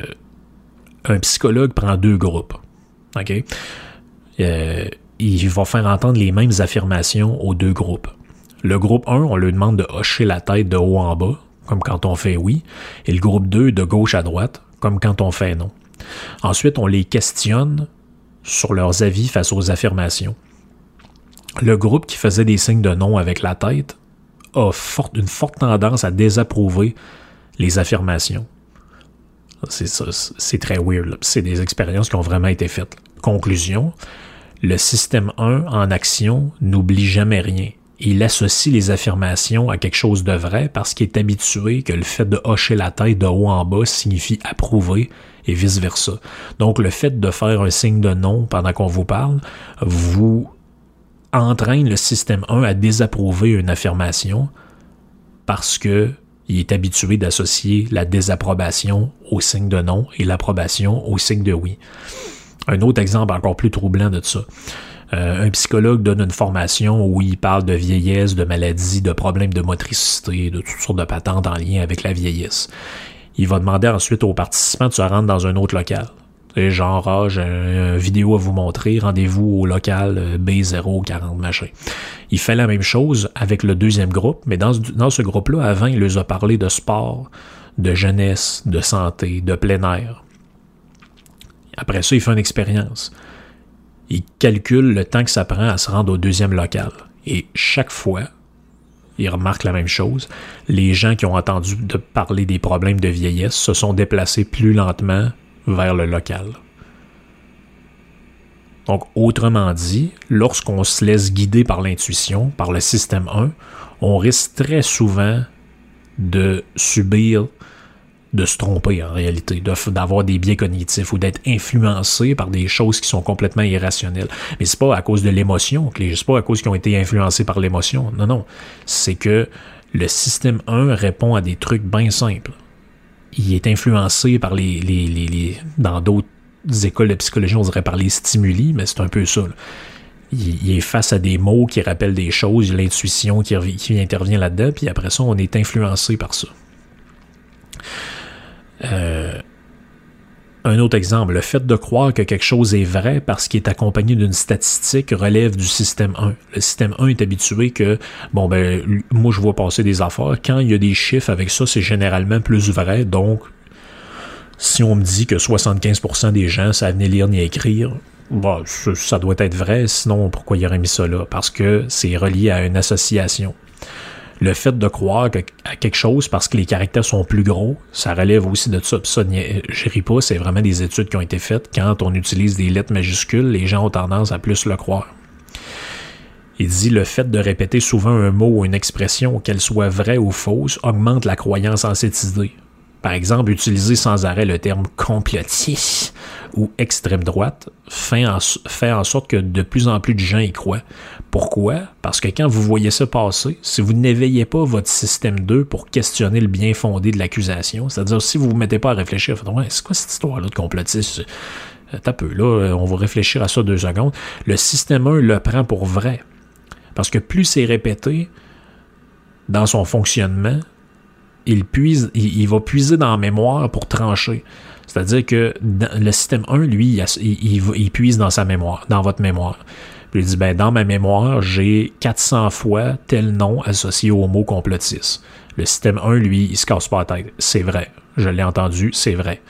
un psychologue prend deux groupes. OK? il va faire entendre les mêmes affirmations aux deux groupes. Le groupe 1, on lui demande de hocher la tête de haut en bas comme quand on fait oui, et le groupe 2 de gauche à droite, comme quand on fait non. Ensuite, on les questionne sur leurs avis face aux affirmations. Le groupe qui faisait des signes de non avec la tête a une forte tendance à désapprouver les affirmations. C'est très weird. C'est des expériences qui ont vraiment été faites. Conclusion, le système 1 en action n'oublie jamais rien il associe les affirmations à quelque chose de vrai parce qu'il est habitué que le fait de hocher la tête de haut en bas signifie approuver et vice-versa. Donc le fait de faire un signe de non pendant qu'on vous parle vous entraîne le système 1 à désapprouver une affirmation parce que il est habitué d'associer la désapprobation au signe de non et l'approbation au signe de oui. Un autre exemple encore plus troublant de ça. Euh, un psychologue donne une formation où il parle de vieillesse, de maladie, de problèmes de motricité, de toutes sortes de patentes en lien avec la vieillesse. Il va demander ensuite aux participants de se rendre dans un autre local. Et genre, ah, j'ai une vidéo à vous montrer, rendez-vous au local euh, B040 machin. Il fait la même chose avec le deuxième groupe, mais dans, ce groupe-là, avant, il leur a parlé de sport, de jeunesse, de santé, de plein air. Après ça, il fait une expérience il calcule le temps que ça prend à se rendre au deuxième local. Et chaque fois, ils remarquent la même chose. Les gens qui ont entendu parler des problèmes de vieillesse se sont déplacés plus lentement vers le local. Donc, autrement dit, lorsqu'on se laisse guider par l'intuition, par le système 1, on risque très souvent de subir, de se tromper en réalité, d'avoir des biais cognitifs ou d'être influencé par des choses qui sont complètement irrationnelles. Mais c'est pas à cause de l'émotion, c'est pas à cause qu'ils ont été influencés par l'émotion. Non, non. C'est que le système 1 répond à des trucs bien simples. Il est influencé par les, dans d'autres écoles de psychologie, on dirait par les stimuli, mais c'est un peu ça. Il, est face à des mots qui rappellent des choses, l'intuition qui, qui, intervient là-dedans, puis après ça, on est influencé par ça. Euh, un autre exemple, le fait de croire que quelque chose est vrai parce qu'il est accompagné d'une statistique relève du système 1. Le système 1 est habitué que, bon, ben, moi je vois passer des affaires. Quand il y a des chiffres avec ça, c'est généralement plus vrai. Donc, si on me dit que 75% des gens savent ni lire ni écrire, bon, ça doit être vrai, sinon pourquoi il aurait mis ça là? Parce que c'est relié à une association. Le fait de croire à quelque chose parce que les caractères sont plus gros, ça relève aussi de ça. ça, je ris pas, c'est vraiment des études qui ont été faites. Quand on utilise des lettres majuscules, les gens ont tendance à plus le croire. Il dit le fait de répéter souvent un mot ou une expression, qu'elle soit vraie ou fausse, augmente la croyance en cette idée. Par exemple, utiliser sans arrêt le terme complotiste ou extrême droite fait en, en sorte que de plus en plus de gens y croient. Pourquoi? Parce que quand vous voyez ça passer, si vous n'éveillez pas votre système 2 pour questionner le bien fondé de l'accusation, c'est-à-dire si vous ne vous mettez pas à réfléchir, ouais, c'est quoi cette histoire-là de complotiste? Euh, t'as peu, là, on va réfléchir à ça deux secondes. Le système 1 le prend pour vrai. Parce que plus c'est répété dans son fonctionnement, il, il, va puiser dans la mémoire pour trancher. C'est-à-dire que le système 1, lui, il, il, puise dans sa mémoire, dans votre mémoire. Puis il dit, ben, dans ma mémoire, j'ai 400 fois tel nom associé au mot complotiste. Le système 1, lui, il se casse pas la tête. C'est vrai. Je l'ai entendu, c'est vrai.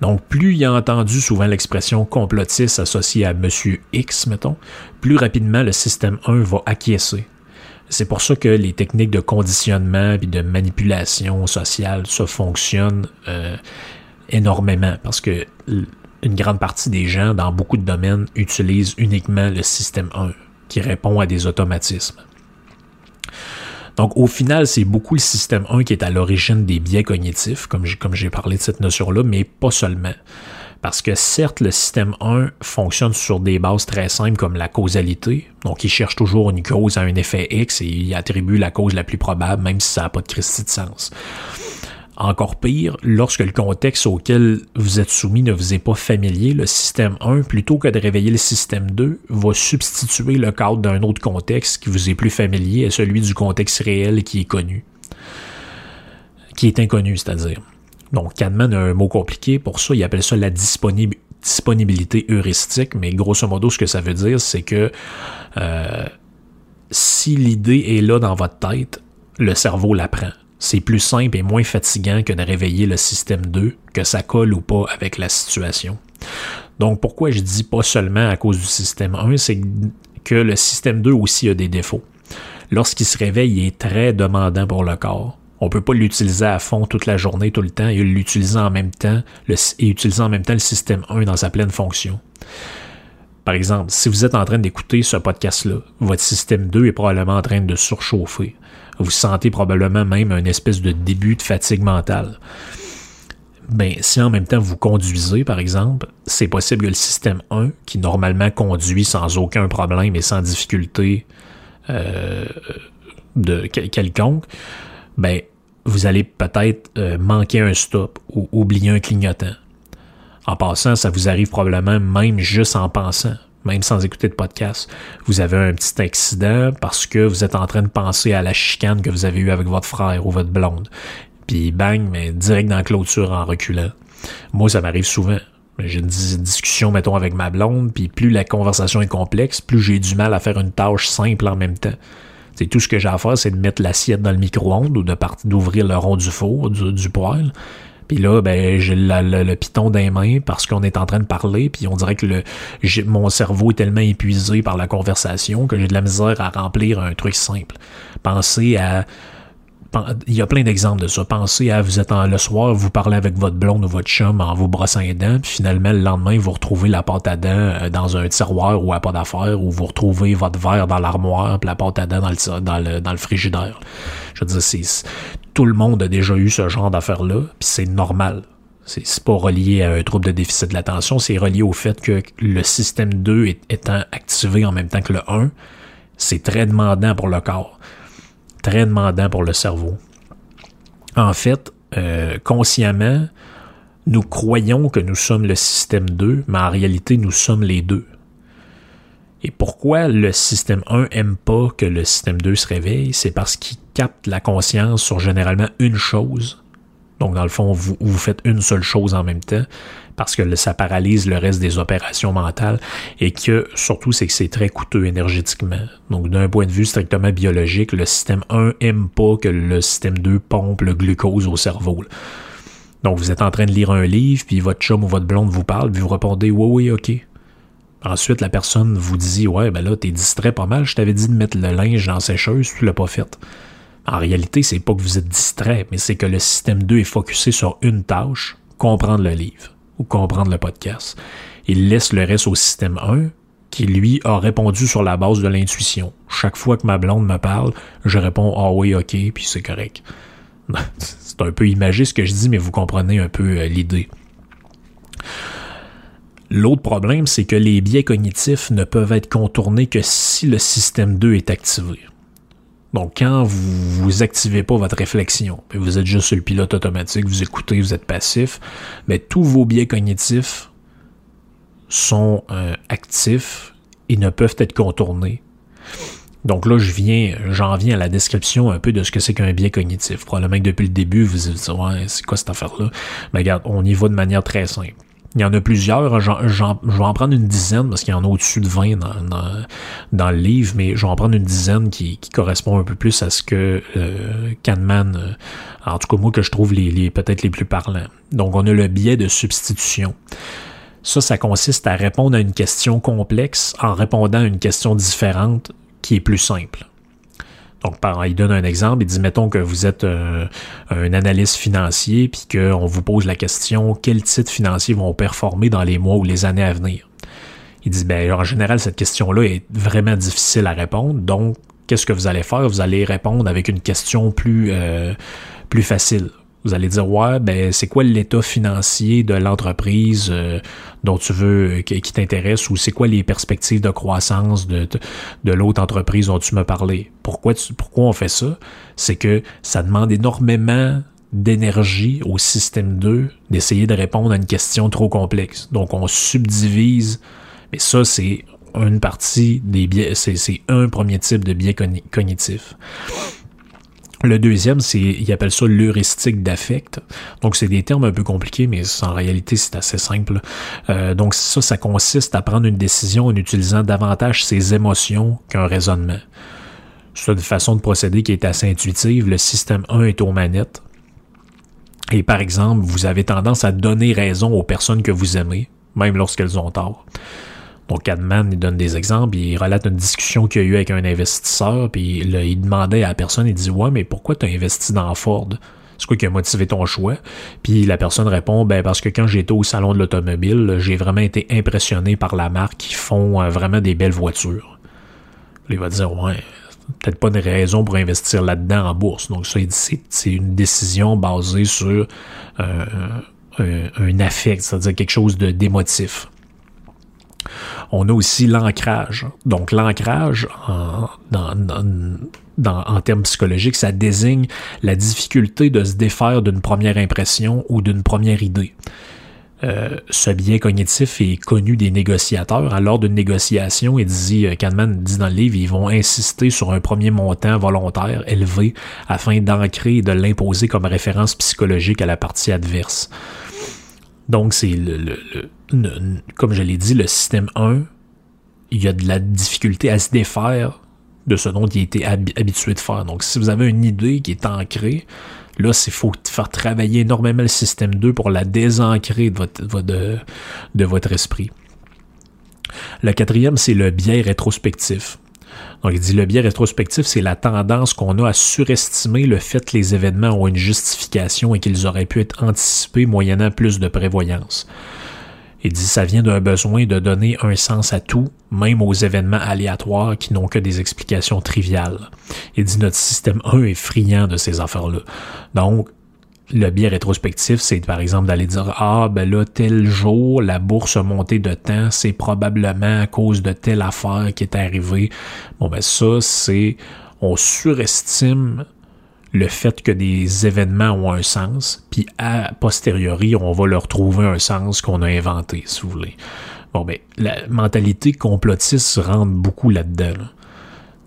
Donc, plus il a entendu souvent l'expression complotiste associée à Monsieur X, mettons, plus rapidement le système 1 va acquiescer. C'est pour ça que les techniques de conditionnement et de manipulation sociale, ça fonctionne euh, énormément parce que une grande partie des gens dans beaucoup de domaines utilisent uniquement le système 1 qui répond à des automatismes. Donc au final, c'est beaucoup le système 1 qui est à l'origine des biais cognitifs, comme j'ai parlé de cette notion-là, mais pas seulement. Parce que certes, le système 1 fonctionne sur des bases très simples comme la causalité. Donc, il cherche toujours une cause à un effet X et il attribue la cause la plus probable, même si ça n'a pas de Christie de sens. Encore pire, lorsque le contexte auquel vous êtes soumis ne vous est pas familier, le système 1, plutôt que de réveiller le système 2, va substituer le cadre d'un autre contexte qui vous est plus familier à celui du contexte réel qui est connu. Qui est inconnu, c'est-à-dire. Donc, Kahneman a un mot compliqué pour ça, il appelle ça la disponibilité heuristique, mais grosso modo, ce que ça veut dire, c'est que euh, si l'idée est là dans votre tête, le cerveau l'apprend. C'est plus simple et moins fatigant que de réveiller le système 2, que ça colle ou pas avec la situation. Donc, pourquoi je dis pas seulement à cause du système 1, c'est que le système 2 aussi a des défauts. Lorsqu'il se réveille, il est très demandant pour le corps. On peut pas l'utiliser à fond toute la journée, tout le temps, et l'utiliser en même temps, et utiliser en même temps le système 1 dans sa pleine fonction. Par exemple, si vous êtes en train d'écouter ce podcast-là, votre système 2 est probablement en train de surchauffer. Vous sentez probablement même un espèce de début de fatigue mentale. Ben, si en même temps vous conduisez, par exemple, c'est possible que le système 1, qui normalement conduit sans aucun problème et sans difficulté euh, de quelconque, ben, vous allez peut-être euh, manquer un stop ou oublier un clignotant. En passant, ça vous arrive probablement même juste en pensant, même sans écouter de podcast. Vous avez un petit accident parce que vous êtes en train de penser à la chicane que vous avez eue avec votre frère ou votre blonde. Puis bang, mais direct dans la clôture en reculant. Moi, ça m'arrive souvent. J'ai une discussion, mettons, avec ma blonde, puis plus la conversation est complexe, plus j'ai du mal à faire une tâche simple en même temps. C'est tout ce que j'ai à faire, c'est de mettre l'assiette dans le micro-ondes ou de d'ouvrir le rond du four, du, poêle. Puis là, ben, j'ai le, piton des mains parce qu'on est en train de parler, puis on dirait que le, mon cerveau est tellement épuisé par la conversation que j'ai de la misère à remplir un truc simple. Pensez à il y a plein d'exemples de ça. Pensez à vous êtes le soir, vous parlez avec votre blonde ou votre chum en vous brossant les dents, puis finalement le lendemain vous retrouvez la pâte à dents euh, dans un tiroir ou à pas d'affaires, ou vous retrouvez votre verre dans l'armoire, puis la pâte à dents dans le, frigidaire. Je veux dire, c'est, tout le monde a déjà eu ce genre d'affaires-là, puis c'est normal. C'est pas relié à un trouble de déficit de l'attention, c'est relié au fait que le système 2 étant activé en même temps que le 1, c'est très demandant pour le corps très demandant pour le cerveau. En fait, euh, consciemment, nous croyons que nous sommes le système 2, mais en réalité, nous sommes les deux. Et pourquoi le système 1 aime pas que le système 2 se réveille? C'est parce qu'il capte la conscience sur généralement une chose. Donc, dans le fond, vous, faites une seule chose en même temps parce que ça paralyse le reste des opérations mentales et que surtout c'est que c'est très coûteux énergétiquement. Donc d'un point de vue strictement biologique, le système 1 aime pas que le système 2 pompe le glucose au cerveau. Donc vous êtes en train de lire un livre, puis votre chum ou votre blonde vous parle, puis vous répondez oui oui ok. Ensuite la personne vous dit ouais ben là t'es distrait pas mal, je t'avais dit de mettre le linge dans la sécheuse, tu l'as pas fait. En réalité, c'est pas que vous êtes distrait, mais c'est que le système 2 est focusé sur une tâche, comprendre le livre ou comprendre le podcast. Il laisse le reste au système 1 qui, lui, a répondu sur la base de l'intuition. Chaque fois que ma blonde me parle, je réponds Ah oui, ok, puis c'est correct. [laughs] c'est un peu imagé ce que je dis, mais vous comprenez un peu euh, l'idée. L'autre problème, c'est que les biais cognitifs ne peuvent être contournés que si le système 2 est activé. Donc, quand vous vous activez pas votre réflexion, vous êtes juste sur le pilote automatique, vous écoutez, vous êtes passif, mais tous vos biais cognitifs sont euh, actifs et ne peuvent être contournés. Donc là, je viens, j'en viens à la description un peu de ce que c'est qu'un biais cognitif. Probablement que depuis le début, vous vous dites, ouais, c'est quoi cette affaire-là? Mais regarde, on y va de manière très simple. Il y en a plusieurs. je vais en prendre une dizaine parce qu'il y en a au-dessus de 20 dans, le livre, mais je vais en prendre une dizaine qui, correspond un peu plus à ce que euh, Kahneman, euh, en tout cas moi que je trouve les, les peut-être les plus parlants. Donc on a le biais de substitution. Ça, ça consiste à répondre à une question complexe en répondant à une question différente qui est plus simple. Donc, par, il donne un exemple, il dit, mettons que vous êtes euh, un analyste financier, puis qu'on vous pose la question, quels titres financiers vont performer dans les mois ou les années à venir? Il dit, ben, en général, cette question-là est vraiment difficile à répondre, donc, qu'est-ce que vous allez faire? Vous allez répondre avec une question plus, euh, plus facile. Vous allez dire, ouais, ben, c'est quoi l'état financier de l'entreprise euh, dont tu veux, qui, t'intéresse, ou c'est quoi les perspectives de croissance de, l'autre entreprise dont tu m'as parlé? Pourquoi, pourquoi on fait ça? C'est que ça demande énormément d'énergie au système 2 d'essayer de répondre à une question trop complexe. Donc, on subdivise, mais ça, c'est une partie des biais, c'est un premier type de biais cognitif. Le deuxième, c'est, il appelle ça l'heuristique d'affect. Donc, c'est des termes un peu compliqués, mais en réalité, c'est assez simple. Euh, donc, ça, ça consiste à prendre une décision en utilisant davantage ses émotions qu'un raisonnement. C'est une façon de procéder qui est assez intuitive. Le système 1 est aux manettes. Et par exemple, vous avez tendance à donner raison aux personnes que vous aimez, même lorsqu'elles ont tort. Donc, Cadman, il donne des exemples, il relate une discussion qu'il a eu avec un investisseur, puis il demandait à la personne, il dit Ouais, mais pourquoi tu as investi dans Ford? C'est quoi qui a motivé ton choix? Puis la personne répond, ben parce que quand j'étais au salon de l'automobile, j'ai vraiment été impressionné par la marque qui font euh, vraiment des belles voitures. il va dire, ouais, peut-être pas une raison pour investir là-dedans en bourse. Donc ça, c'est une décision basée sur euh, un, un affect, c'est-à-dire quelque chose de d'émotif. On a aussi l'ancrage. Donc l'ancrage, en, termes psychologiques, ça désigne la difficulté de se défaire d'une première impression ou d'une première idée. Euh, ce biais cognitif est connu des négociateurs. Alors, lors d'une négociation, il dit, euh, Kahneman dit dans le livre, ils vont insister sur un premier montant volontaire élevé afin d'ancrer et de l'imposer comme référence psychologique à la partie adverse. Donc, c'est le, comme je l'ai dit, le système 1, il y a de la difficulté à se défaire de ce dont il été habitué de faire. Donc, si vous avez une idée qui est ancrée, Là, c'est faut faire travailler énormément le système 2 pour la désancrer de votre, de votre esprit. Le quatrième, c'est le biais rétrospectif. Donc, il dit le biais rétrospectif, c'est la tendance qu'on a à surestimer le fait que les événements ont une justification et qu'ils auraient pu être anticipés moyennant plus de prévoyance. Il dit ça vient d'un besoin de donner un sens à tout, même aux événements aléatoires qui n'ont que des explications triviales. Il dit notre système 1 est friand de ces affaires-là. Donc, le biais rétrospectif, c'est par exemple d'aller dire Ah, ben là, tel jour, la bourse a monté de temps, c'est probablement à cause de telle affaire qui est arrivée. Bon, ben ça, c'est. On surestime le fait que des événements ont un sens, puis a posteriori, on va leur trouver un sens qu'on a inventé, si vous voulez. Bon, ben, la mentalité complotiste rentre beaucoup là-dedans. là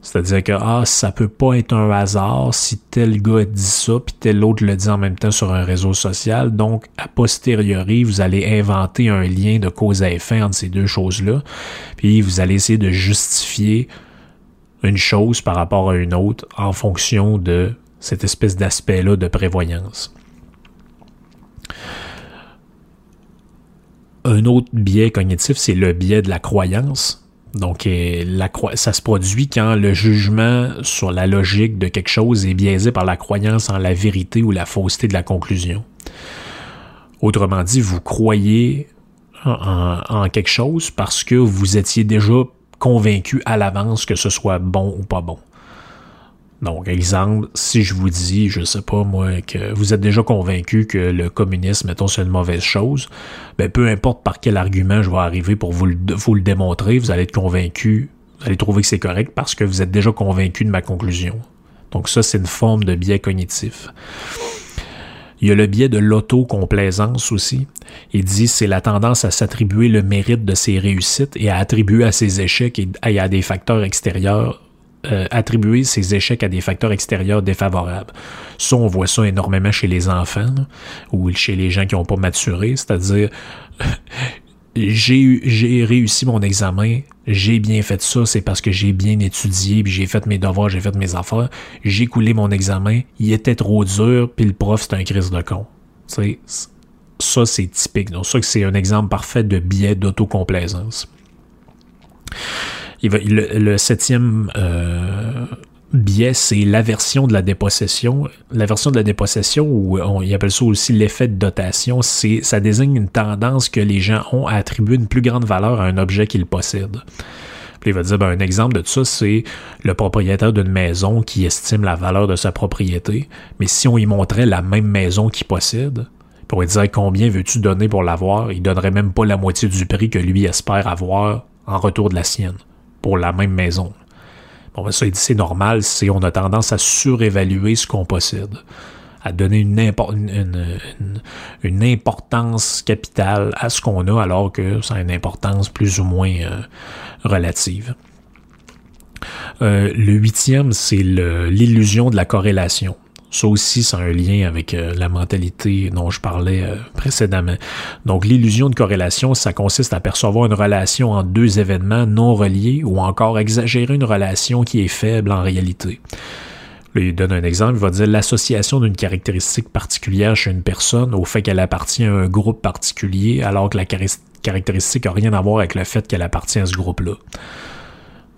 c'est-à-dire que ah, ça peut pas être un hasard si tel gars dit ça, puis tel autre le dit en même temps sur un réseau social. Donc, a posteriori, vous allez inventer un lien de cause à effet entre ces deux choses-là, puis vous allez essayer de justifier une chose par rapport à une autre en fonction de cette espèce d'aspect-là de prévoyance. Un autre biais cognitif, c'est le biais de la croyance. Donc, euh, ça se produit quand le jugement sur la logique de quelque chose est biaisé par la croyance en la vérité ou la fausseté de la conclusion. Autrement dit, vous croyez en, quelque chose parce que vous étiez déjà convaincu à l'avance que ce soit bon ou pas bon. Donc, exemple, si je vous dis, je sais pas moi, que vous êtes déjà convaincu que le communisme, mettons, c'est une mauvaise chose, ben peu importe par quel argument je vais arriver pour vous le, démontrer, vous allez être convaincu, vous allez trouver que c'est correct parce que vous êtes déjà convaincu de ma conclusion. Donc ça, c'est une forme de biais cognitif. Il y a le biais de l'autocomplaisance aussi. Il dit c'est la tendance à s'attribuer le mérite de ses réussites et à attribuer à ses échecs et à des facteurs extérieurs euh, attribuer ses échecs à des facteurs extérieurs défavorables. Ça, on voit ça énormément chez les enfants ou chez les gens qui n'ont pas maturé, c'est-à-dire [laughs] j'ai réussi mon examen, j'ai bien fait ça, c'est parce que j'ai bien étudié, puis j'ai fait mes devoirs, j'ai fait mes affaires, j'ai coulé mon examen, il était trop dur, puis le prof c'est un crise de con. ça c'est typique. Donc ça c'est un exemple parfait de biais d'autocomplaisance le, septième euh, biais, c'est l'aversion de la dépossession. L'aversion de la dépossession, ou on appelle ça aussi l'effet de dotation, c'est ça désigne une tendance que les gens ont à attribuer une plus grande valeur à un objet qu'ils possèdent. Puis il va dire, ben, un exemple de ça, c'est le propriétaire d'une maison qui estime la valeur de sa propriété, mais si on y montrait la même maison qu'il possède, pour lui dire combien veux-tu donner pour l'avoir, il donnerait même pas la moitié du prix que lui espère avoir en retour de la sienne pour la même maison. Bon, ben ça, il dit c'est normal, c'est on a tendance à surévaluer ce qu'on possède, à donner une, importance capitale à ce qu'on a, alors que ça a une importance plus ou moins euh, relative. Euh, le huitième, c'est l'illusion de la corrélation. Ça aussi, c'est un lien avec euh, la mentalité dont je parlais euh, précédemment. Donc, l'illusion de corrélation, ça consiste à percevoir une relation entre deux événements non reliés ou encore exagérer une relation qui est faible en réalité. Là, il donne un exemple, il va dire l'association d'une caractéristique particulière chez une personne au fait qu'elle appartient à un groupe particulier alors que la caractéristique n'a rien à voir avec le fait qu'elle appartient à ce groupe-là.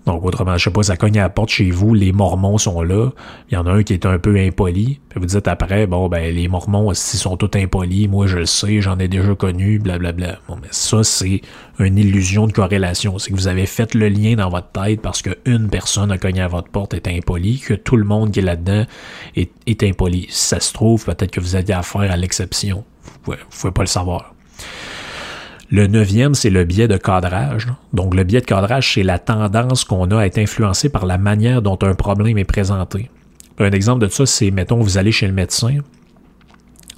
Donc, autrement, je sais pas, ça cogne à la porte chez vous, les Mormons sont là, il y en a un qui est un peu impoli, puis vous dites après, bon, ben, les Mormons, s'ils sont tous impolis, moi, je le sais, j'en ai déjà connu, blablabla. Bon, mais ça, c'est une illusion de corrélation. C'est que vous avez fait le lien dans votre tête parce qu'une personne a cogné à votre porte est impoli, que tout le monde qui est là-dedans est, est impoli. Si ça se trouve, peut-être que vous avez affaire à l'exception. Vous ne pouvez pas le savoir. Le neuvième, c'est le biais de cadrage. Donc, le biais de cadrage, c'est la tendance qu'on a à être influencé par la manière dont un problème est présenté. Un exemple de ça, c'est, mettons, vous allez chez le médecin,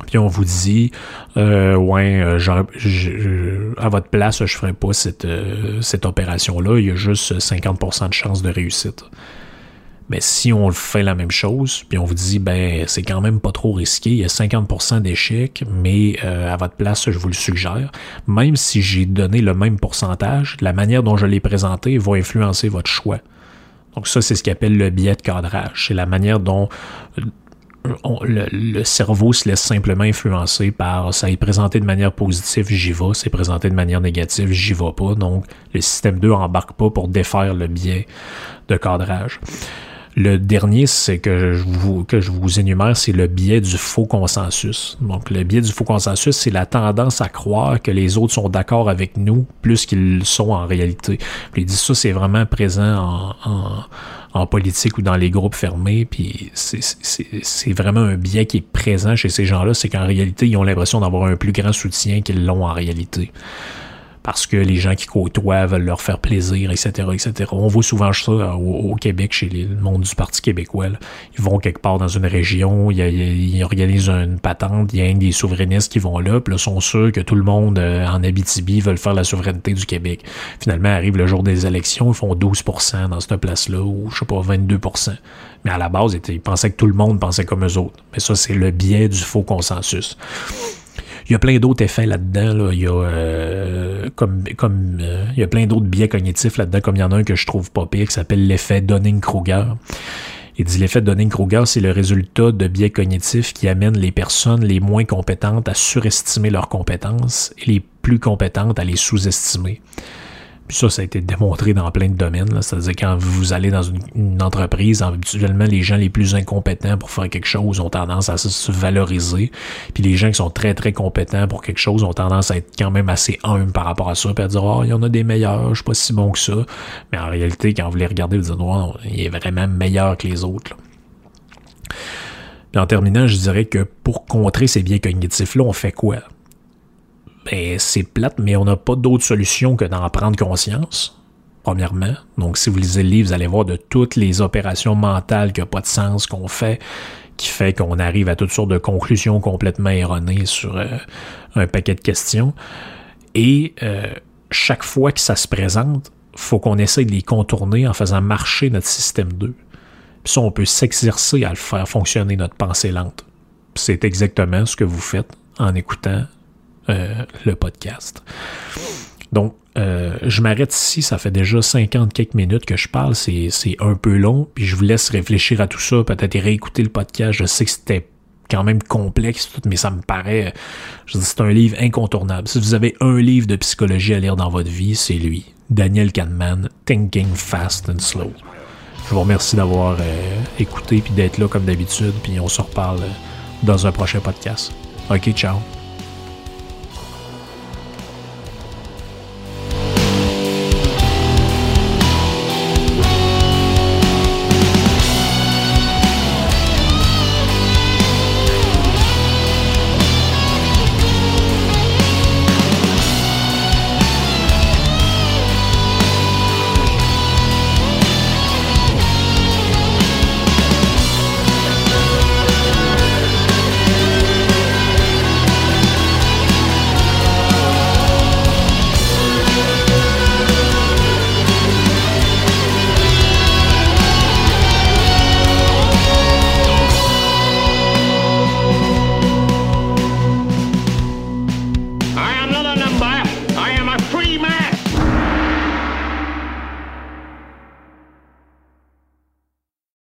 puis on vous dit, euh, ouais, euh, à votre place, je ferai pas cette, euh, cette opération-là, il y a juste 50% de chance de réussite. Mais si on fait la même chose, puis on vous dit, ben, c'est quand même pas trop risqué, il y a 50% d'échecs, mais euh, à votre place, je vous le suggère. Même si j'ai donné le même pourcentage, la manière dont je l'ai présenté va influencer votre choix. Donc ça, c'est ce qu'on appelle le biais de cadrage. C'est la manière dont le, cerveau se laisse simplement influencer par ça est présenté de manière positive, j'y vais, c'est présenté de manière négative, j'y vais pas. Donc, le système 2 embarque pas pour défaire le biais de cadrage. Le dernier, c'est que je vous, que je vous énumère, c'est le biais du faux consensus. Donc, le biais du faux consensus, c'est la tendance à croire que les autres sont d'accord avec nous plus qu'ils sont en réalité. Puis, il dit ça, c'est vraiment présent en, en, politique ou dans les groupes fermés. Puis, c'est vraiment un biais qui est présent chez ces gens-là, c'est qu'en réalité, ils ont l'impression d'avoir un plus grand soutien qu'ils l'ont en réalité parce que les gens qui côtoient veulent leur faire plaisir, etc., etc. On voit souvent ça au, Québec, chez le monde du Parti québécois. Ils vont quelque part dans une région, ils, organisent une patente, il y a des souverainistes qui vont là, puis là, sont sûrs que tout le monde euh, en Abitibi veut faire la souveraineté du Québec. Finalement, arrive le jour des élections, ils font 12% dans cette place-là, ou je sais pas, 22% Mais à la base, ils pensaient que tout le monde pensait comme eux autres. Mais ça, c'est le biais du faux consensus. Il y a plein d'autres effets là-dedans. Il y a euh, comme comme euh, il y a plein d'autres biais cognitifs là-dedans, comme il y en a un que je trouve pas pire, qui s'appelle l'effet Dunning-Kruger. Il dit l'effet Dunning-Kruger, c'est le résultat de biais cognitifs qui amènent les personnes les moins compétentes à surestimer leurs compétences et les plus compétentes à les sous-estimer. Ça, ça a été démontré dans plein de domaines. C'est-à-dire quand vous allez dans une, entreprise, habituellement, les gens les plus incompétents pour faire quelque chose ont tendance à se valoriser. Puis les gens qui sont très, très compétents pour quelque chose ont tendance à être quand même assez humbles par rapport à ça, puis à dire, oh, il y en a des meilleurs, je suis pas si bon que ça. Mais en réalité, quand vous les regardez, vous dites, oh, il est vraiment meilleur que les autres. Puis en terminant, je dirais que pour contrer ces biais cognitifs-là, on fait quoi? Ben, c'est plate, mais on n'a pas d'autre solution que d'en prendre conscience, premièrement. Donc, si vous lisez le livre, vous allez voir de toutes les opérations mentales qui n'ont pas de sens qu'on fait, qui fait qu'on arrive à toutes sortes de conclusions complètement erronées sur euh, un paquet de questions. Et euh, chaque fois que ça se présente, faut qu'on essaye de les contourner en faisant marcher notre système 2. Puis ça, on peut s'exercer à le faire fonctionner, notre pensée lente. C'est exactement ce que vous faites en écoutant le podcast. Donc, euh, je m'arrête ici, ça fait déjà 50 quelques minutes que je parle, c'est un peu long, puis je vous laisse réfléchir à tout ça, peut-être réécouter le podcast, je sais que c'était quand même complexe, mais ça me paraît, je dis, c'est un livre incontournable. Si vous avez un livre de psychologie à lire dans votre vie, c'est lui, Daniel Kahneman, Thinking Fast and Slow. Je vous remercie d'avoir euh, écouté puis d'être là comme d'habitude, puis on se reparle dans un prochain podcast. Ok, ciao.